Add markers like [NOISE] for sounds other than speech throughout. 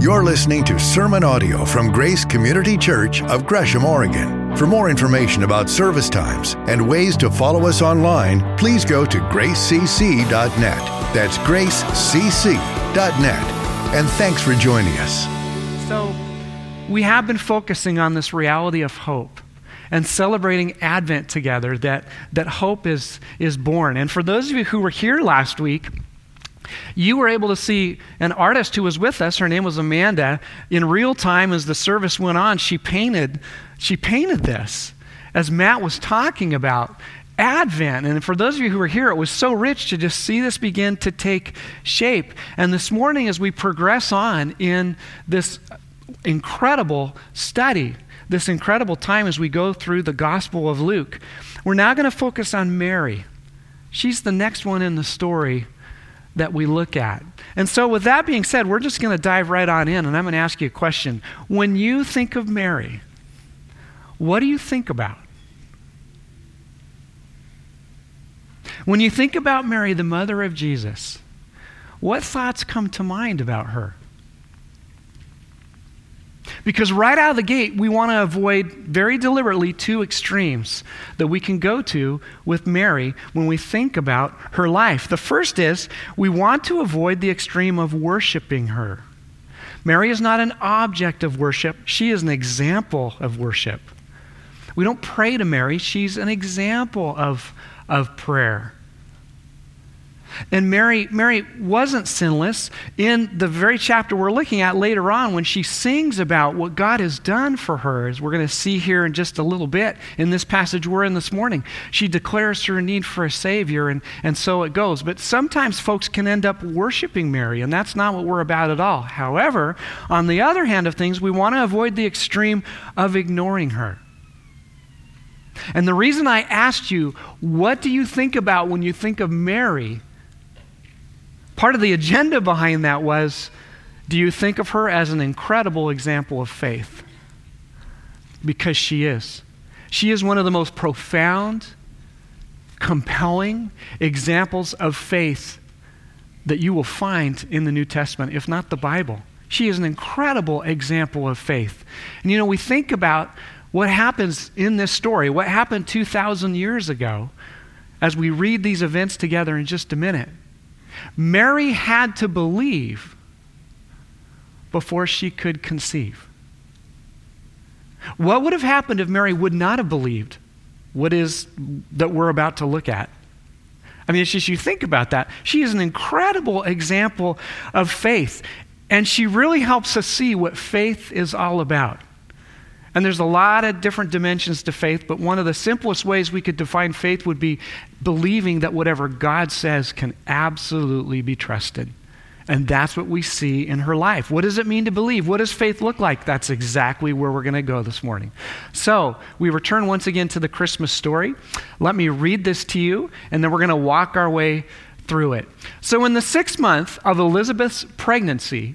You're listening to sermon audio from Grace Community Church of Gresham, Oregon. For more information about service times and ways to follow us online, please go to gracecc.net. That's gracecc.net. And thanks for joining us. So, we have been focusing on this reality of hope and celebrating Advent together, that, that hope is, is born. And for those of you who were here last week, you were able to see an artist who was with us. Her name was amanda. In real time as the service went on she painted she painted this as matt was talking about. Advent. And for those of you who were here it was so rich to just see this begin to take shape. And this morning as we progress on in this incredible study this incredible time as we go through the gospel of luke we're now going to focus on mary. She's the next one in the story that we look at. And so, with that being said, we're just going to dive right on in, and I'm going to ask you a question. When you think of Mary, what do you think about? When you think about Mary, the mother of Jesus, what thoughts come to mind about her? Because right out of the gate, we want to avoid very deliberately two extremes that we can go to with Mary when we think about her life. The first is we want to avoid the extreme of worshiping her. Mary is not an object of worship, she is an example of worship. We don't pray to Mary, she's an example of, of prayer. And Mary, Mary wasn't sinless. In the very chapter we're looking at later on, when she sings about what God has done for her, as we're going to see here in just a little bit in this passage we're in this morning, she declares her need for a Savior, and, and so it goes. But sometimes folks can end up worshiping Mary, and that's not what we're about at all. However, on the other hand of things, we want to avoid the extreme of ignoring her. And the reason I asked you, what do you think about when you think of Mary? Part of the agenda behind that was do you think of her as an incredible example of faith? Because she is. She is one of the most profound, compelling examples of faith that you will find in the New Testament, if not the Bible. She is an incredible example of faith. And you know, we think about what happens in this story, what happened 2,000 years ago, as we read these events together in just a minute. Mary had to believe before she could conceive. What would have happened if Mary would not have believed what is that we're about to look at? I mean, it's just you think about that. She is an incredible example of faith, and she really helps us see what faith is all about. And there's a lot of different dimensions to faith, but one of the simplest ways we could define faith would be believing that whatever God says can absolutely be trusted. And that's what we see in her life. What does it mean to believe? What does faith look like? That's exactly where we're going to go this morning. So, we return once again to the Christmas story. Let me read this to you, and then we're going to walk our way through it. So, in the sixth month of Elizabeth's pregnancy,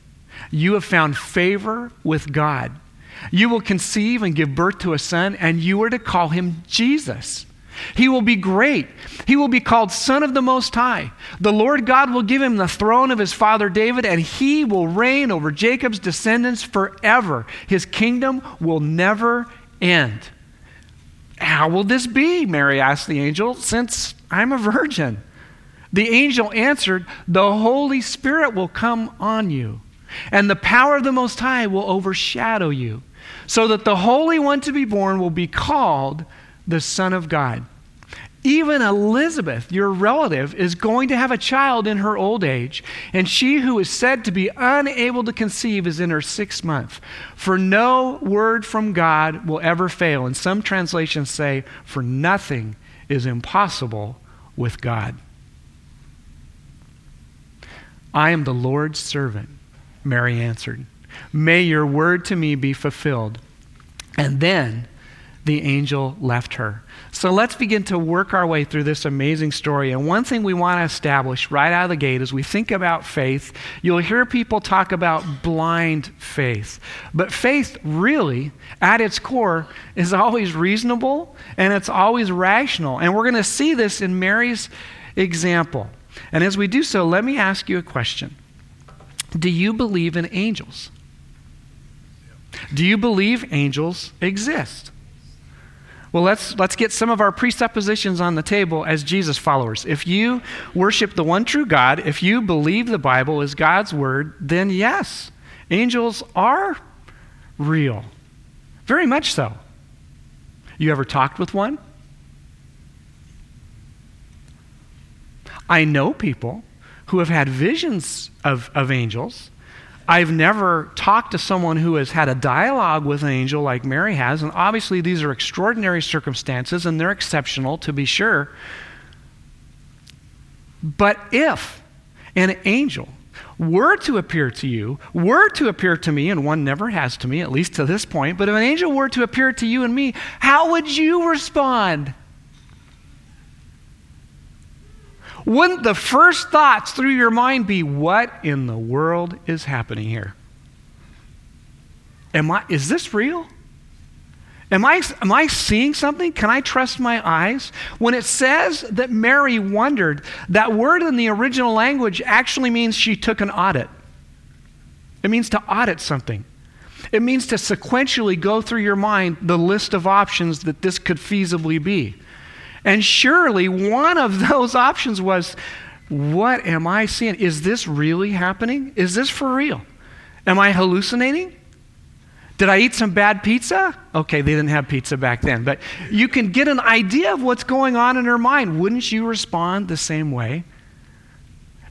you have found favor with God. You will conceive and give birth to a son, and you are to call him Jesus. He will be great. He will be called Son of the Most High. The Lord God will give him the throne of his father David, and he will reign over Jacob's descendants forever. His kingdom will never end. How will this be? Mary asked the angel, since I'm a virgin. The angel answered, The Holy Spirit will come on you and the power of the Most High will overshadow you, so that the Holy One to be born will be called the Son of God. Even Elizabeth, your relative, is going to have a child in her old age, and she who is said to be unable to conceive is in her sixth month. For no word from God will ever fail. And some translations say, For nothing is impossible with God. I am the Lord's servant. Mary answered. May your word to me be fulfilled. And then the angel left her. So let's begin to work our way through this amazing story. And one thing we want to establish right out of the gate as we think about faith, you'll hear people talk about blind faith. But faith, really, at its core, is always reasonable and it's always rational. And we're going to see this in Mary's example. And as we do so, let me ask you a question Do you believe in angels? Do you believe angels exist? Well, let's, let's get some of our presuppositions on the table as Jesus followers. If you worship the one true God, if you believe the Bible is God's word, then yes, angels are real. Very much so. You ever talked with one? I know people who have had visions of, of angels I've never talked to someone who has had a dialogue with an angel like Mary has, and obviously these are extraordinary circumstances and they're exceptional to be sure. But if an angel were to appear to you, were to appear to me, and one never has to me, at least to this point, but if an angel were to appear to you and me, how would you respond? Wouldn't the first thoughts through your mind be, what in the world is happening here? Am I, is this real? Am I, am I seeing something? Can I trust my eyes? When it says that Mary wondered, that word in the original language actually means she took an audit. It means to audit something. It means to sequentially go through your mind the list of options that this could feasibly be. And surely one of those options was what am I seeing? Is this really happening? Is this for real? Am I hallucinating? Did I eat some bad pizza? Okay, they didn't have pizza back then, but you can get an idea of what's going on in her mind. Wouldn't you respond the same way?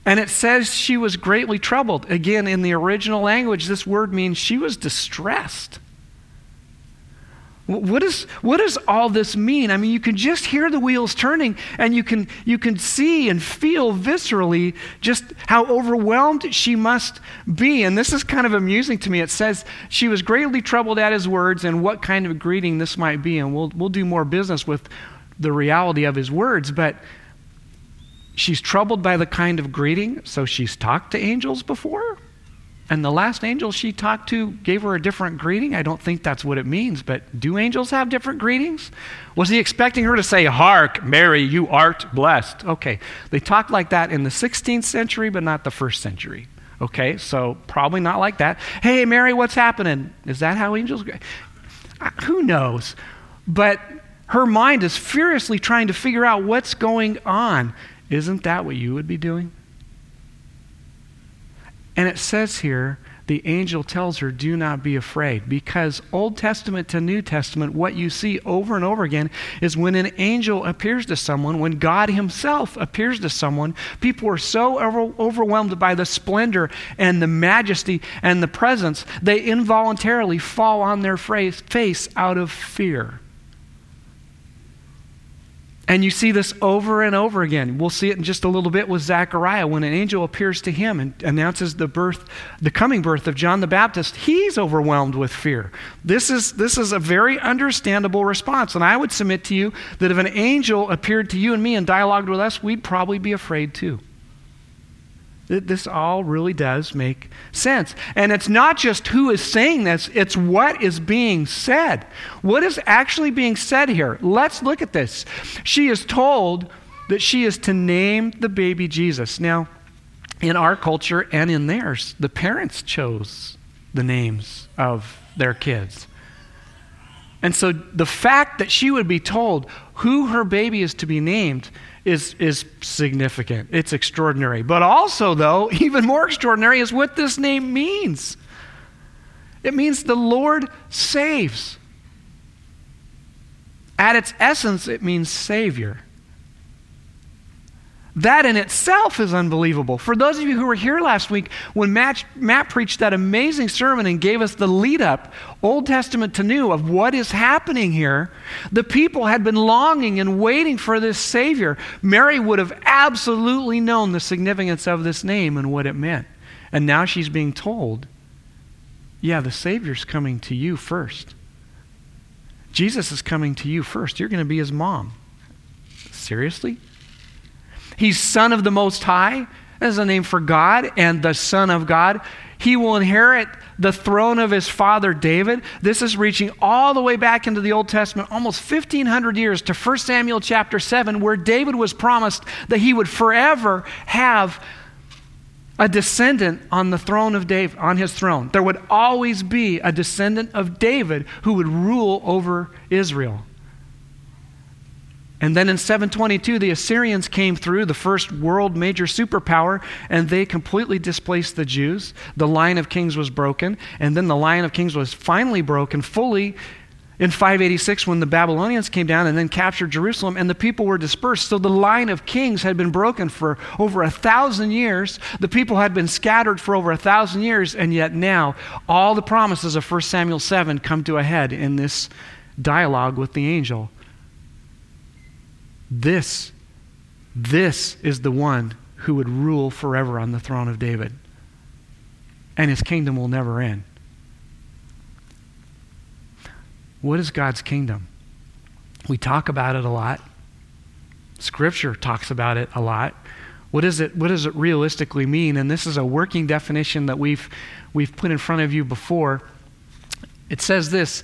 And it says she was greatly troubled. Again, in the original language, this word means she was distressed. What, is, what does all this mean? I mean, you can just hear the wheels turning and you can, you can see and feel viscerally just how overwhelmed she must be. And this is kind of amusing to me. It says she was greatly troubled at his words and what kind of greeting this might be. And we'll, we'll do more business with the reality of his words. But she's troubled by the kind of greeting. So she's talked to angels before. And the last angel she talked to gave her a different greeting. I don't think that's what it means, but do angels have different greetings? Was he expecting her to say, Hark, Mary, you art blessed? Okay, they talked like that in the 16th century, but not the first century. Okay, so probably not like that. Hey, Mary, what's happening? Is that how angels? Who knows? But her mind is furiously trying to figure out what's going on. Isn't that what you would be doing? And it says here, the angel tells her, Do not be afraid. Because Old Testament to New Testament, what you see over and over again is when an angel appears to someone, when God Himself appears to someone, people are so over- overwhelmed by the splendor and the majesty and the presence, they involuntarily fall on their face out of fear. And you see this over and over again. We'll see it in just a little bit with Zechariah when an angel appears to him and announces the birth, the coming birth of John the Baptist. He's overwhelmed with fear. This is, this is a very understandable response. And I would submit to you that if an angel appeared to you and me and dialogued with us, we'd probably be afraid too. This all really does make sense. And it's not just who is saying this, it's what is being said. What is actually being said here? Let's look at this. She is told that she is to name the baby Jesus. Now, in our culture and in theirs, the parents chose the names of their kids. And so the fact that she would be told who her baby is to be named is, is significant. It's extraordinary. But also, though, [LAUGHS] even more extraordinary is what this name means it means the Lord saves. At its essence, it means Savior. That in itself is unbelievable. For those of you who were here last week, when Matt, Matt, preached that amazing sermon and gave us the lead up, Old Testament to New, of what is happening here, the people had been longing and waiting for this Savior. Mary would have absolutely known the significance of this name and what it meant. And now she's being told yeah, the Savior's coming to you first. Jesus is coming to you first. You're going to be his mom. Seriously? He's Son of the Most High. That's a name for God and the Son of God. He will inherit the throne of his father David. This is reaching all the way back into the Old Testament, almost 1,500 years to 1 Samuel chapter 7, where David was promised that he would forever have a descendant on the throne of David, on his throne. There would always be a descendant of David who would rule over Israel. And then in 722, the Assyrians came through, the first world major superpower, and they completely displaced the Jews. The line of kings was broken, and then the line of kings was finally broken fully in 586 when the Babylonians came down and then captured Jerusalem, and the people were dispersed. So the line of kings had been broken for over a thousand years. The people had been scattered for over a thousand years, and yet now all the promises of 1 Samuel 7 come to a head in this dialogue with the angel. This, this is the one who would rule forever on the throne of David. And his kingdom will never end. What is God's kingdom? We talk about it a lot. Scripture talks about it a lot. What, is it, what does it realistically mean? And this is a working definition that we've, we've put in front of you before. It says this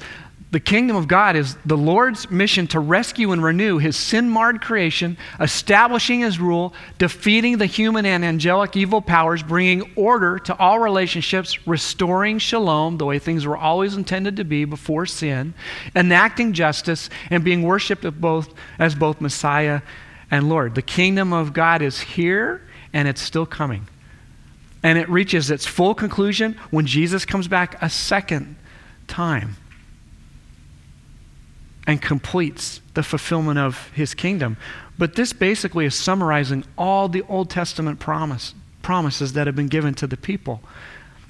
the kingdom of God is the Lord's mission to rescue and renew his sin marred creation, establishing his rule, defeating the human and angelic evil powers, bringing order to all relationships, restoring shalom, the way things were always intended to be before sin, enacting justice, and being worshiped both, as both Messiah and Lord. The kingdom of God is here and it's still coming. And it reaches its full conclusion when Jesus comes back a second time and completes the fulfillment of his kingdom. But this basically is summarizing all the Old Testament promise, promises that have been given to the people.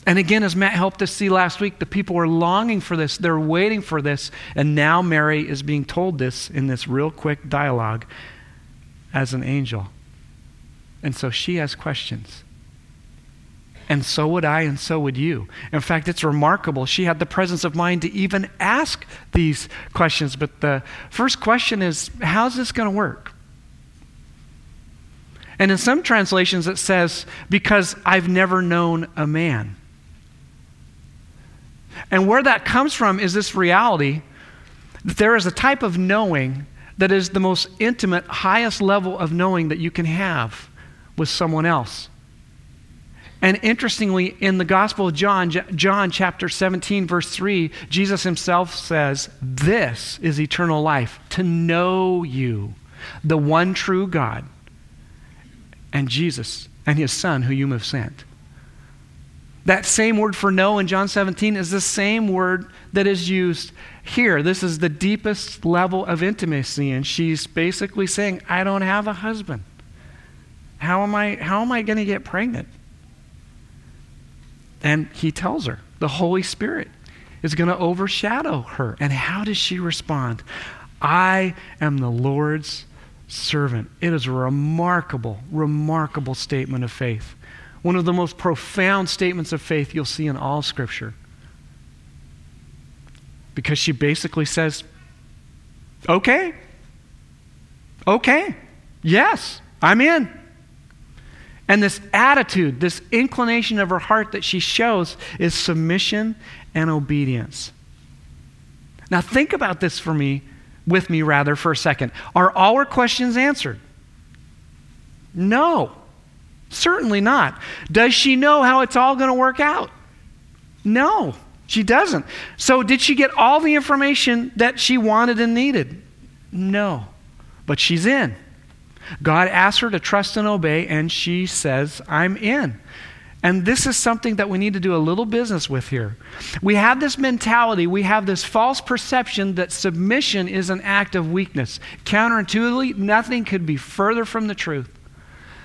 And again, as Matt helped us see last week, the people are longing for this. They're waiting for this. And now Mary is being told this in this real quick dialogue as an angel. And so she has questions. And so would I, and so would you. In fact, it's remarkable. She had the presence of mind to even ask these questions. But the first question is how's this going to work? And in some translations, it says, because I've never known a man. And where that comes from is this reality that there is a type of knowing that is the most intimate, highest level of knowing that you can have with someone else. And interestingly, in the Gospel of John, John chapter 17, verse 3, Jesus himself says, This is eternal life, to know you, the one true God, and Jesus and his Son, who you have sent. That same word for know in John 17 is the same word that is used here. This is the deepest level of intimacy, and she's basically saying, I don't have a husband. How am I, how am I going to get pregnant? And he tells her the Holy Spirit is going to overshadow her. And how does she respond? I am the Lord's servant. It is a remarkable, remarkable statement of faith. One of the most profound statements of faith you'll see in all Scripture. Because she basically says, okay, okay, yes, I'm in. And this attitude, this inclination of her heart that she shows is submission and obedience. Now think about this for me, with me rather, for a second. Are all her questions answered? No. Certainly not. Does she know how it's all going to work out? No, she doesn't. So, did she get all the information that she wanted and needed? No. But she's in. God asks her to trust and obey, and she says, I'm in. And this is something that we need to do a little business with here. We have this mentality, we have this false perception that submission is an act of weakness. Counterintuitively, nothing could be further from the truth.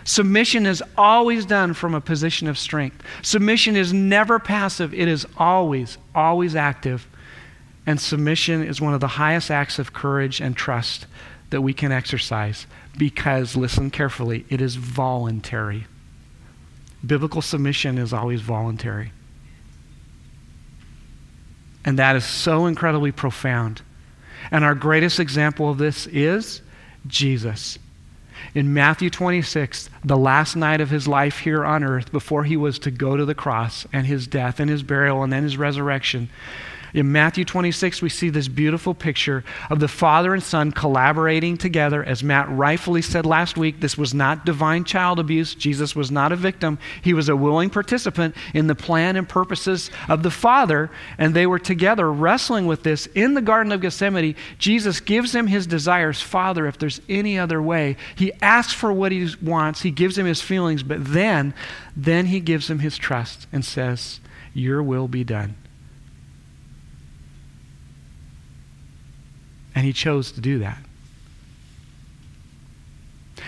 Submission is always done from a position of strength. Submission is never passive, it is always, always active. And submission is one of the highest acts of courage and trust that we can exercise because, listen carefully, it is voluntary. Biblical submission is always voluntary. And that is so incredibly profound. And our greatest example of this is Jesus. In Matthew 26, the last night of his life here on earth, before he was to go to the cross and his death and his burial and then his resurrection, in Matthew 26, we see this beautiful picture of the Father and Son collaborating together. As Matt rightfully said last week, this was not divine child abuse. Jesus was not a victim. He was a willing participant in the plan and purposes of the Father, and they were together wrestling with this in the Garden of Gethsemane. Jesus gives him his desires. Father, if there's any other way, he asks for what he wants. He gives him his feelings, but then, then he gives him his trust and says, Your will be done. And he chose to do that.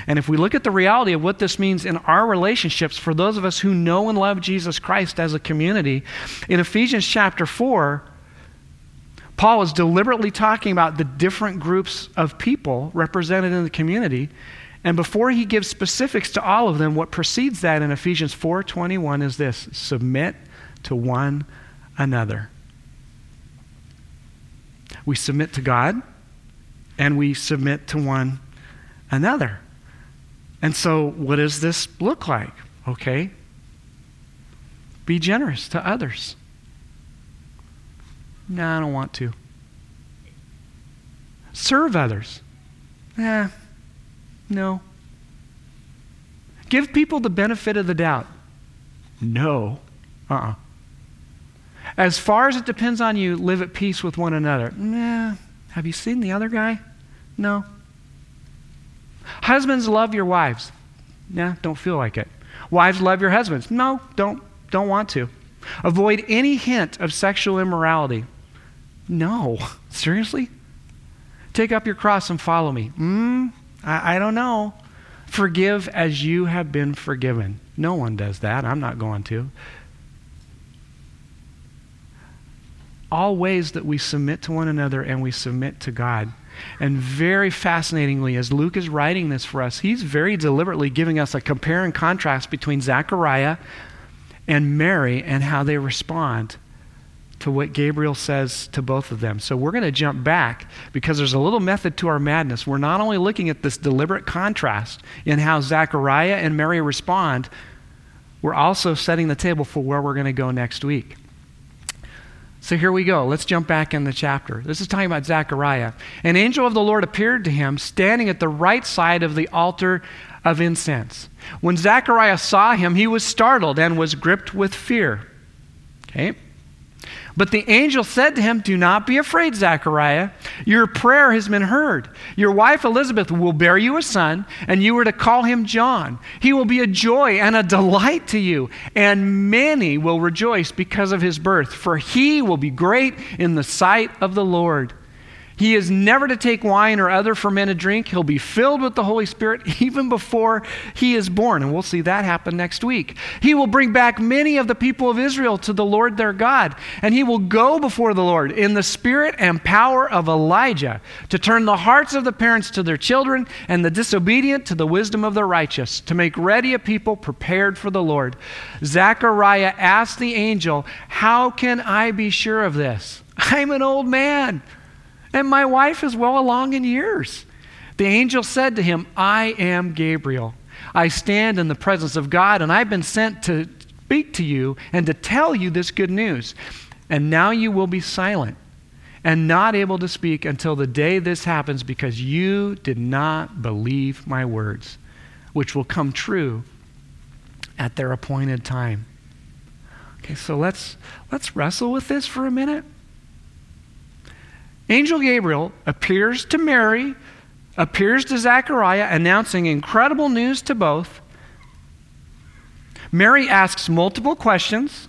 And if we look at the reality of what this means in our relationships, for those of us who know and love Jesus Christ as a community, in Ephesians chapter 4, Paul is deliberately talking about the different groups of people represented in the community. And before he gives specifics to all of them, what precedes that in Ephesians 4:21 is this: submit to one another. We submit to God and we submit to one another. And so, what does this look like? Okay. Be generous to others. No, I don't want to. Serve others. Nah, no. Give people the benefit of the doubt. No. Uh uh-uh. uh As far as it depends on you, live at peace with one another. Nah, have you seen the other guy? No. Husbands, love your wives. Yeah, don't feel like it. Wives, love your husbands. No, don't, don't want to. Avoid any hint of sexual immorality. No. [LAUGHS] Seriously? Take up your cross and follow me. Hmm, I, I don't know. Forgive as you have been forgiven. No one does that. I'm not going to. All ways that we submit to one another and we submit to God. And very fascinatingly, as Luke is writing this for us, he's very deliberately giving us a compare and contrast between Zechariah and Mary and how they respond to what Gabriel says to both of them. So we're going to jump back because there's a little method to our madness. We're not only looking at this deliberate contrast in how Zechariah and Mary respond, we're also setting the table for where we're going to go next week. So here we go. Let's jump back in the chapter. This is talking about Zechariah. An angel of the Lord appeared to him standing at the right side of the altar of incense. When Zechariah saw him, he was startled and was gripped with fear. Okay? But the angel said to him, Do not be afraid, Zechariah. Your prayer has been heard. Your wife Elizabeth will bear you a son, and you are to call him John. He will be a joy and a delight to you, and many will rejoice because of his birth, for he will be great in the sight of the Lord. He is never to take wine or other fermented drink. He'll be filled with the Holy Spirit [LAUGHS] even before he is born. And we'll see that happen next week. He will bring back many of the people of Israel to the Lord their God. And he will go before the Lord in the spirit and power of Elijah to turn the hearts of the parents to their children and the disobedient to the wisdom of the righteous, to make ready a people prepared for the Lord. Zechariah asked the angel, How can I be sure of this? I'm an old man and my wife is well along in years. The angel said to him, I am Gabriel. I stand in the presence of God, and I've been sent to speak to you and to tell you this good news. And now you will be silent and not able to speak until the day this happens because you did not believe my words, which will come true at their appointed time. Okay, so let's let's wrestle with this for a minute. Angel Gabriel appears to Mary, appears to Zechariah, announcing incredible news to both. Mary asks multiple questions.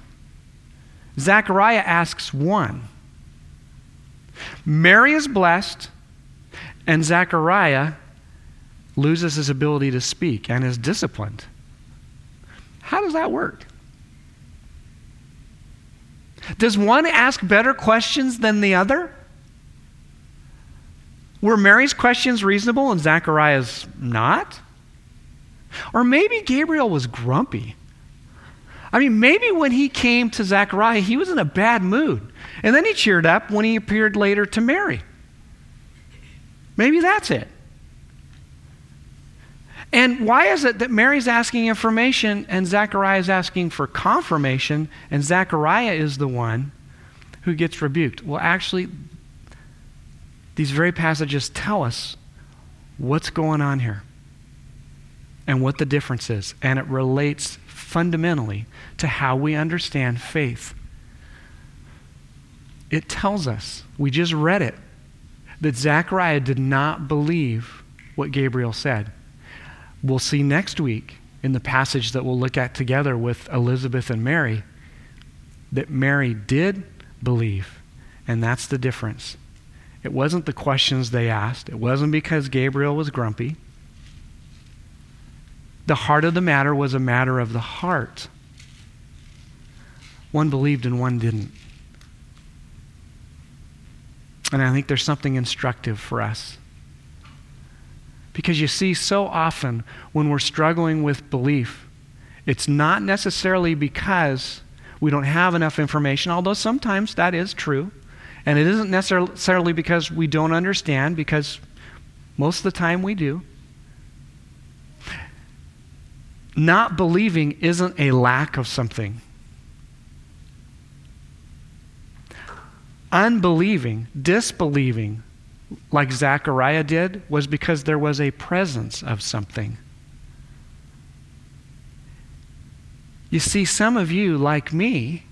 Zechariah asks one. Mary is blessed, and Zechariah loses his ability to speak and is disciplined. How does that work? Does one ask better questions than the other? Were Mary's questions reasonable and Zachariah's not? Or maybe Gabriel was grumpy. I mean, maybe when he came to Zachariah, he was in a bad mood. And then he cheered up when he appeared later to Mary. Maybe that's it. And why is it that Mary's asking information and Zechariah is asking for confirmation, and Zachariah is the one who gets rebuked? Well, actually, these very passages tell us what's going on here and what the difference is. And it relates fundamentally to how we understand faith. It tells us, we just read it, that Zechariah did not believe what Gabriel said. We'll see next week in the passage that we'll look at together with Elizabeth and Mary that Mary did believe, and that's the difference. It wasn't the questions they asked, it wasn't because Gabriel was grumpy. The heart of the matter was a matter of the heart. One believed and one didn't. And I think there's something instructive for us. Because you see, so often when we're struggling with belief, it's not necessarily because we don't have enough information, although sometimes that is true. And it isn't necessarily because we don't understand, because most of the time we do. Not believing isn't a lack of something. Unbelieving, disbelieving, like Zechariah did, was because there was a presence of something. You see, some of you, like me,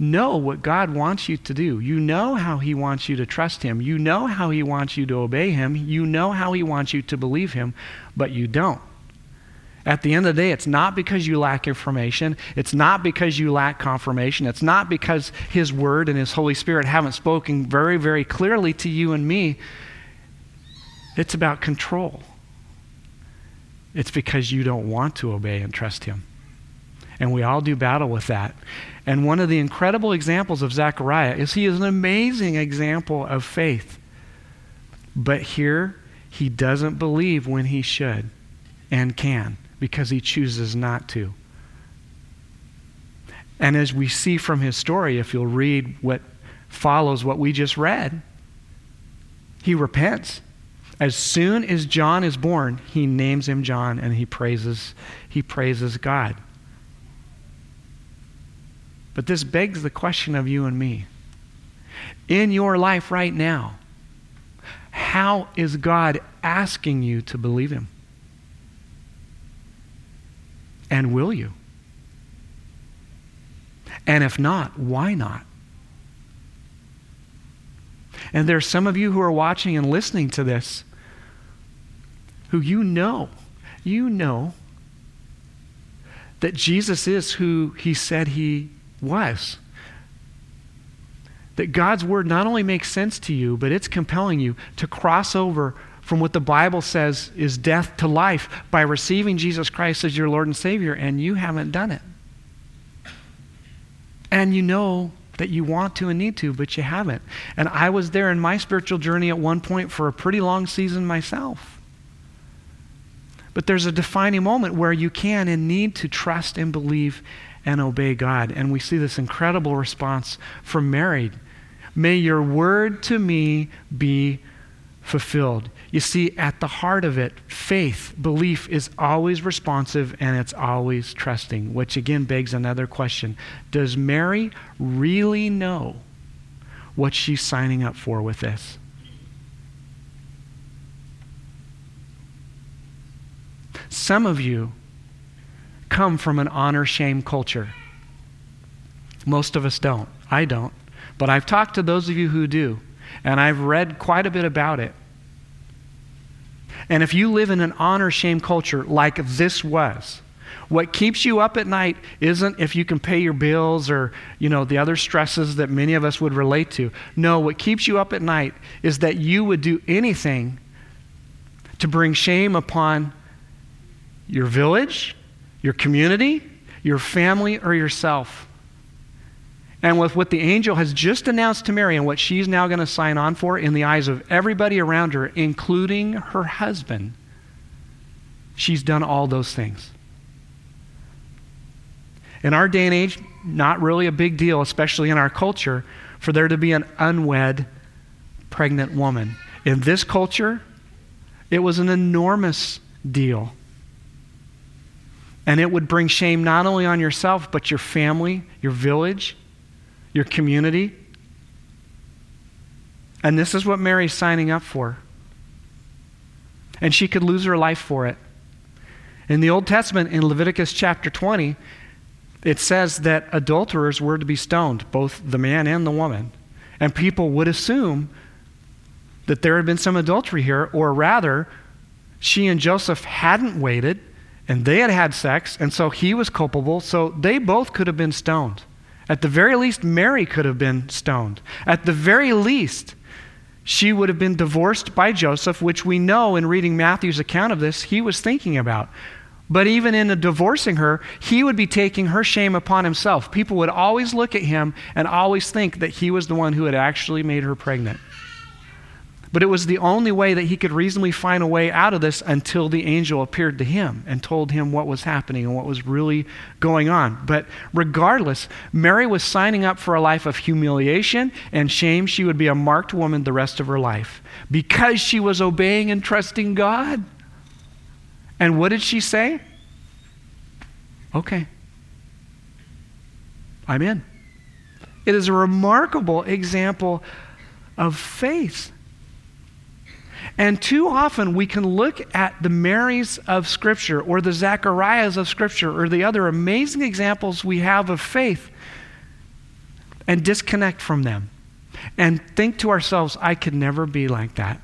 know what God wants you to do. You know how He wants you to trust Him. You know how He wants you to obey Him. You know how He wants you to believe Him, but you don't. At the end of the day, it's not because you lack information. It's not because you lack confirmation. It's not because His Word and His Holy Spirit haven't spoken very, very clearly to you and me. It's about control. It's because you don't want to obey and trust Him. And we all do battle with that. And one of the incredible examples of Zechariah is he is an amazing example of faith. But here, he doesn't believe when he should and can because he chooses not to. And as we see from his story, if you'll read what follows what we just read, he repents. As soon as John is born, he names him John and he praises, he praises God. But this begs the question of you and me. In your life right now, how is God asking you to believe him? And will you? And if not, why not? And there are some of you who are watching and listening to this who you know, you know that Jesus is who he said he was. That God's word not only makes sense to you, but it's compelling you to cross over from what the Bible says is death to life by receiving Jesus Christ as your Lord and Savior, and you haven't done it. And you know that you want to and need to, but you haven't. And I was there in my spiritual journey at one point for a pretty long season myself. But there's a defining moment where you can and need to trust and believe and obey God. And we see this incredible response from Mary. May your word to me be fulfilled. You see, at the heart of it, faith, belief is always responsive and it's always trusting, which again begs another question. Does Mary really know what she's signing up for with this? Some of you come from an honor shame culture. Most of us don't. I don't. But I've talked to those of you who do, and I've read quite a bit about it. And if you live in an honor shame culture like this was, what keeps you up at night isn't if you can pay your bills or, you know, the other stresses that many of us would relate to. No, what keeps you up at night is that you would do anything to bring shame upon your village, your community, your family, or yourself. And with what the angel has just announced to Mary and what she's now going to sign on for in the eyes of everybody around her, including her husband, she's done all those things. In our day and age, not really a big deal, especially in our culture, for there to be an unwed pregnant woman. In this culture, it was an enormous deal. And it would bring shame not only on yourself, but your family, your village, your community. And this is what Mary's signing up for. And she could lose her life for it. In the Old Testament, in Leviticus chapter 20, it says that adulterers were to be stoned, both the man and the woman. And people would assume that there had been some adultery here, or rather, she and Joseph hadn't waited and they had had sex, and so he was culpable, so they both could have been stoned. At the very least, Mary could have been stoned. At the very least, she would have been divorced by Joseph, which we know in reading Matthew's account of this, he was thinking about. But even in divorcing her, he would be taking her shame upon himself. People would always look at him and always think that he was the one who had actually made her pregnant. But it was the only way that he could reasonably find a way out of this until the angel appeared to him and told him what was happening and what was really going on. But regardless, Mary was signing up for a life of humiliation and shame. She would be a marked woman the rest of her life because she was obeying and trusting God. And what did she say? Okay. I'm in. It is a remarkable example of faith. And too often we can look at the Marys of Scripture or the Zacharias of Scripture or the other amazing examples we have of faith and disconnect from them and think to ourselves, I could never be like that.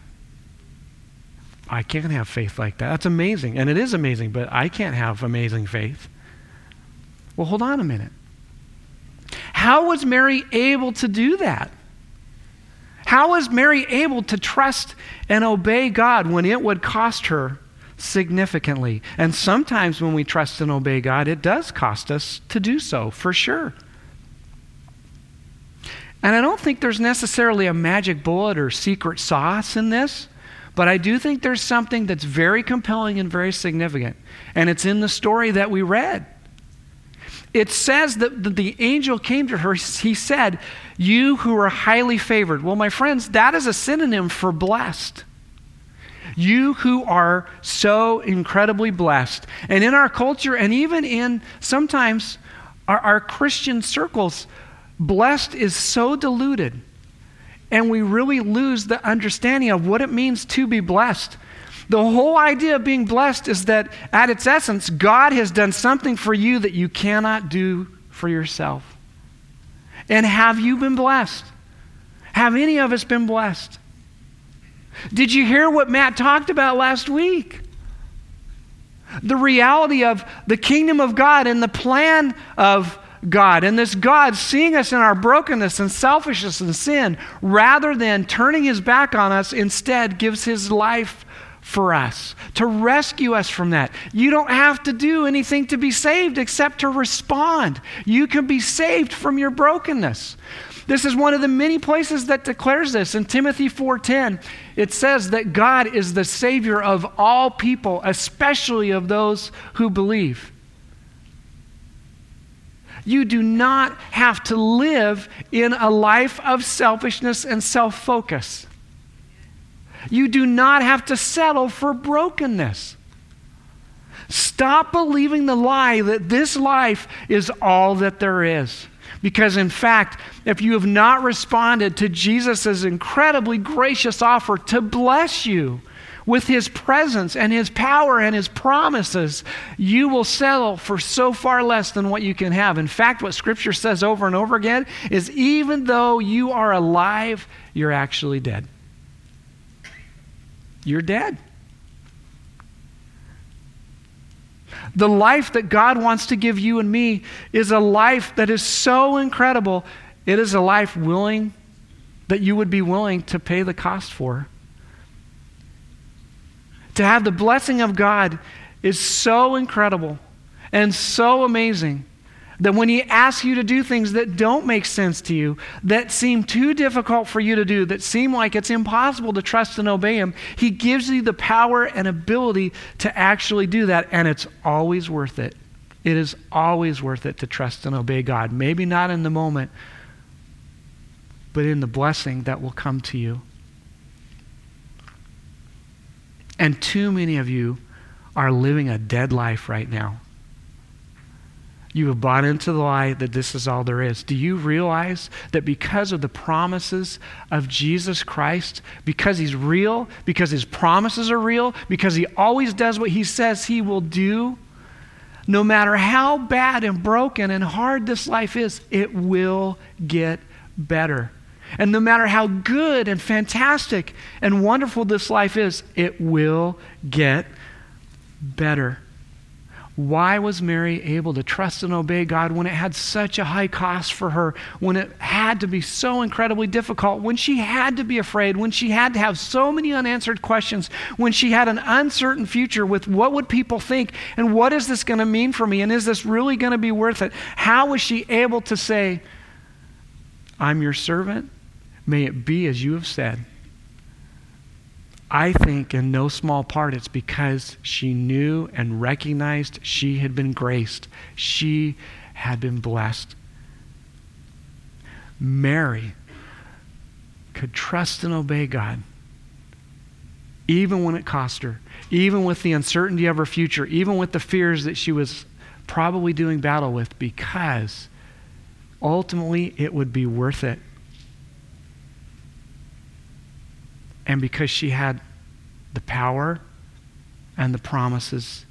I can't have faith like that. That's amazing. And it is amazing, but I can't have amazing faith. Well, hold on a minute. How was Mary able to do that? How was Mary able to trust and obey God when it would cost her significantly? And sometimes when we trust and obey God, it does cost us to do so, for sure. And I don't think there's necessarily a magic bullet or secret sauce in this. But I do think there's something that's very compelling and very significant. And it's in the story that we read. It says that the angel came to her. He said, You who are highly favored. Well, my friends, that is a synonym for blessed. You who are so incredibly blessed. And in our culture, and even in sometimes our, our Christian circles, blessed is so diluted and we really lose the understanding of what it means to be blessed. The whole idea of being blessed is that, at its essence, God has done something for you that you cannot do for yourself. And have you been blessed? Have any of us been blessed? Did you hear what Matt talked about last week? The reality of the kingdom of God and the plan of God. And this God, seeing us in our brokenness and selfishness and sin, rather than turning his back on us, instead gives his life for us to rescue us from that. You don't have to do anything to be saved except to respond. You can be saved from your brokenness. This is one of the many places that declares this. In Timothy 4:10, it says that God is the savior of all people, especially of those who believe. You do not have to live in a life of selfishness and self focus. You do not have to settle for brokenness. Stop believing the lie that this life is all that there is. Because, in fact, if you have not responded to Jesus' incredibly gracious offer to bless you, with his presence and his power and his promises, you will settle for so far less than what you can have. In fact, what scripture says over and over again is even though you are alive, you're actually dead. You're dead. The life that God wants to give you and me is a life that is so incredible. It is a life willing that you would be willing to pay the cost for to have the blessing of God is so incredible and so amazing that when He asks you to do things that don't make sense to you, that seem too difficult for you to do, that seem like it's impossible to trust and obey Him, He gives you the power and ability to actually do that, and it's always worth it. It is always worth it to trust and obey God. Maybe not in the moment, but in the blessing that will come to you. And too many of you are living a dead life right now. You have bought into the lie that this is all there is. Do you realize that because of the promises of Jesus Christ, because he's real, because his promises are real, because he always does what he says he will do, no matter how bad and broken and hard this life is, it will get better. And no matter how good and fantastic and wonderful this life is, it will get better. Why was Mary able to trust and obey God when it had such a high cost for her, when it had to be so incredibly difficult, when she had to be afraid, when she had to have so many unanswered questions, when she had an uncertain future with what would people think and what is this going to mean for me and is this really going to be worth it? How was she able to say, I'm your servant? May it be as you have said. I think in no small part it's because she knew and recognized she had been graced. She had been blessed. Mary could trust and obey God, even when it cost her, even with the uncertainty of her future, even with the fears that she was probably doing battle with, because ultimately it would be worth it and because she had the power and the promises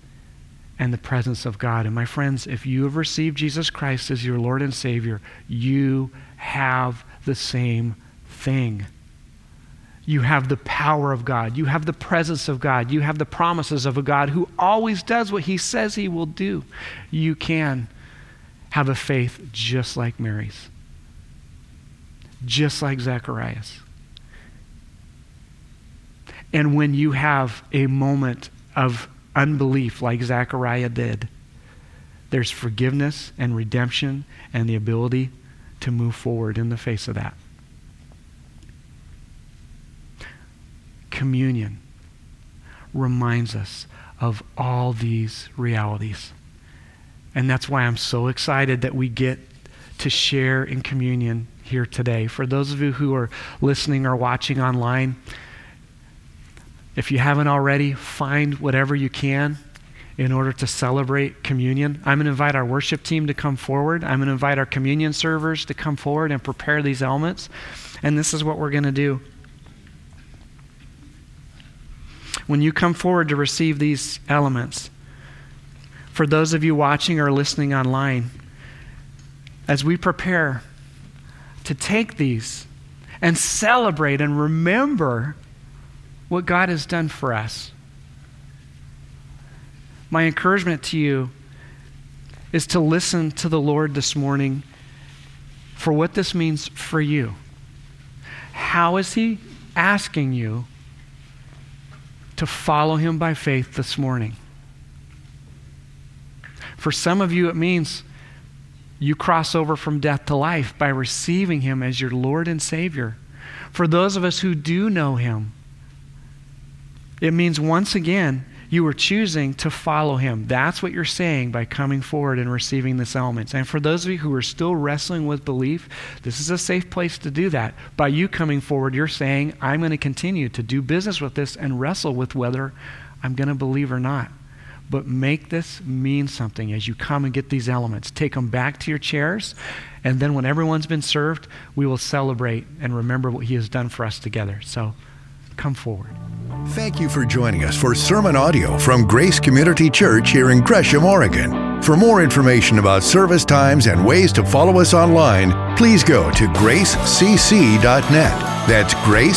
and the presence of God. And my friends, if you have received Jesus Christ as your Lord and Savior, you have the same thing. You have the power of God. You have the presence of God. You have the promises of a God who always does what he says he will do. You can have a faith just like Mary's, just like Zechariah's. And when you have a moment of unbelief like Zechariah did, there's forgiveness and redemption and the ability to move forward in the face of that. Communion reminds us of all these realities. And that's why I'm so excited that we get to share in communion here today. For those of you who are listening or watching online, if you haven't already, find whatever you can in order to celebrate communion. I'm going to invite our worship team to come forward. I'm going to invite our communion servers to come forward and prepare these elements. And this is what we're going to do. When you come forward to receive these elements, for those of you watching or listening online, as we prepare to take these and celebrate and remember what God has done for us. My encouragement to you is to listen to the Lord this morning for what this means for you. How is He asking you to follow Him by faith this morning? For some of you, it means you cross over from death to life by receiving Him as your Lord and Savior. For those of us who do know Him, it means once again, you are choosing to follow him. That's what you're saying by coming forward and receiving this element. And for those of you who are still wrestling with belief, this is a safe place to do that. By you coming forward, you're saying, I'm going to continue to do business with this and wrestle with whether I'm going to believe or not. But make this mean something as you come and get these elements. Take them back to your chairs, and then when everyone's been served, we will celebrate and remember what he has done for us together. So come forward. Thank you for joining us for sermon audio from Grace Community Church here in Gresham, Oregon. For more information about service times and ways to follow us online, please go to gracecc.net. That's gracecc.net.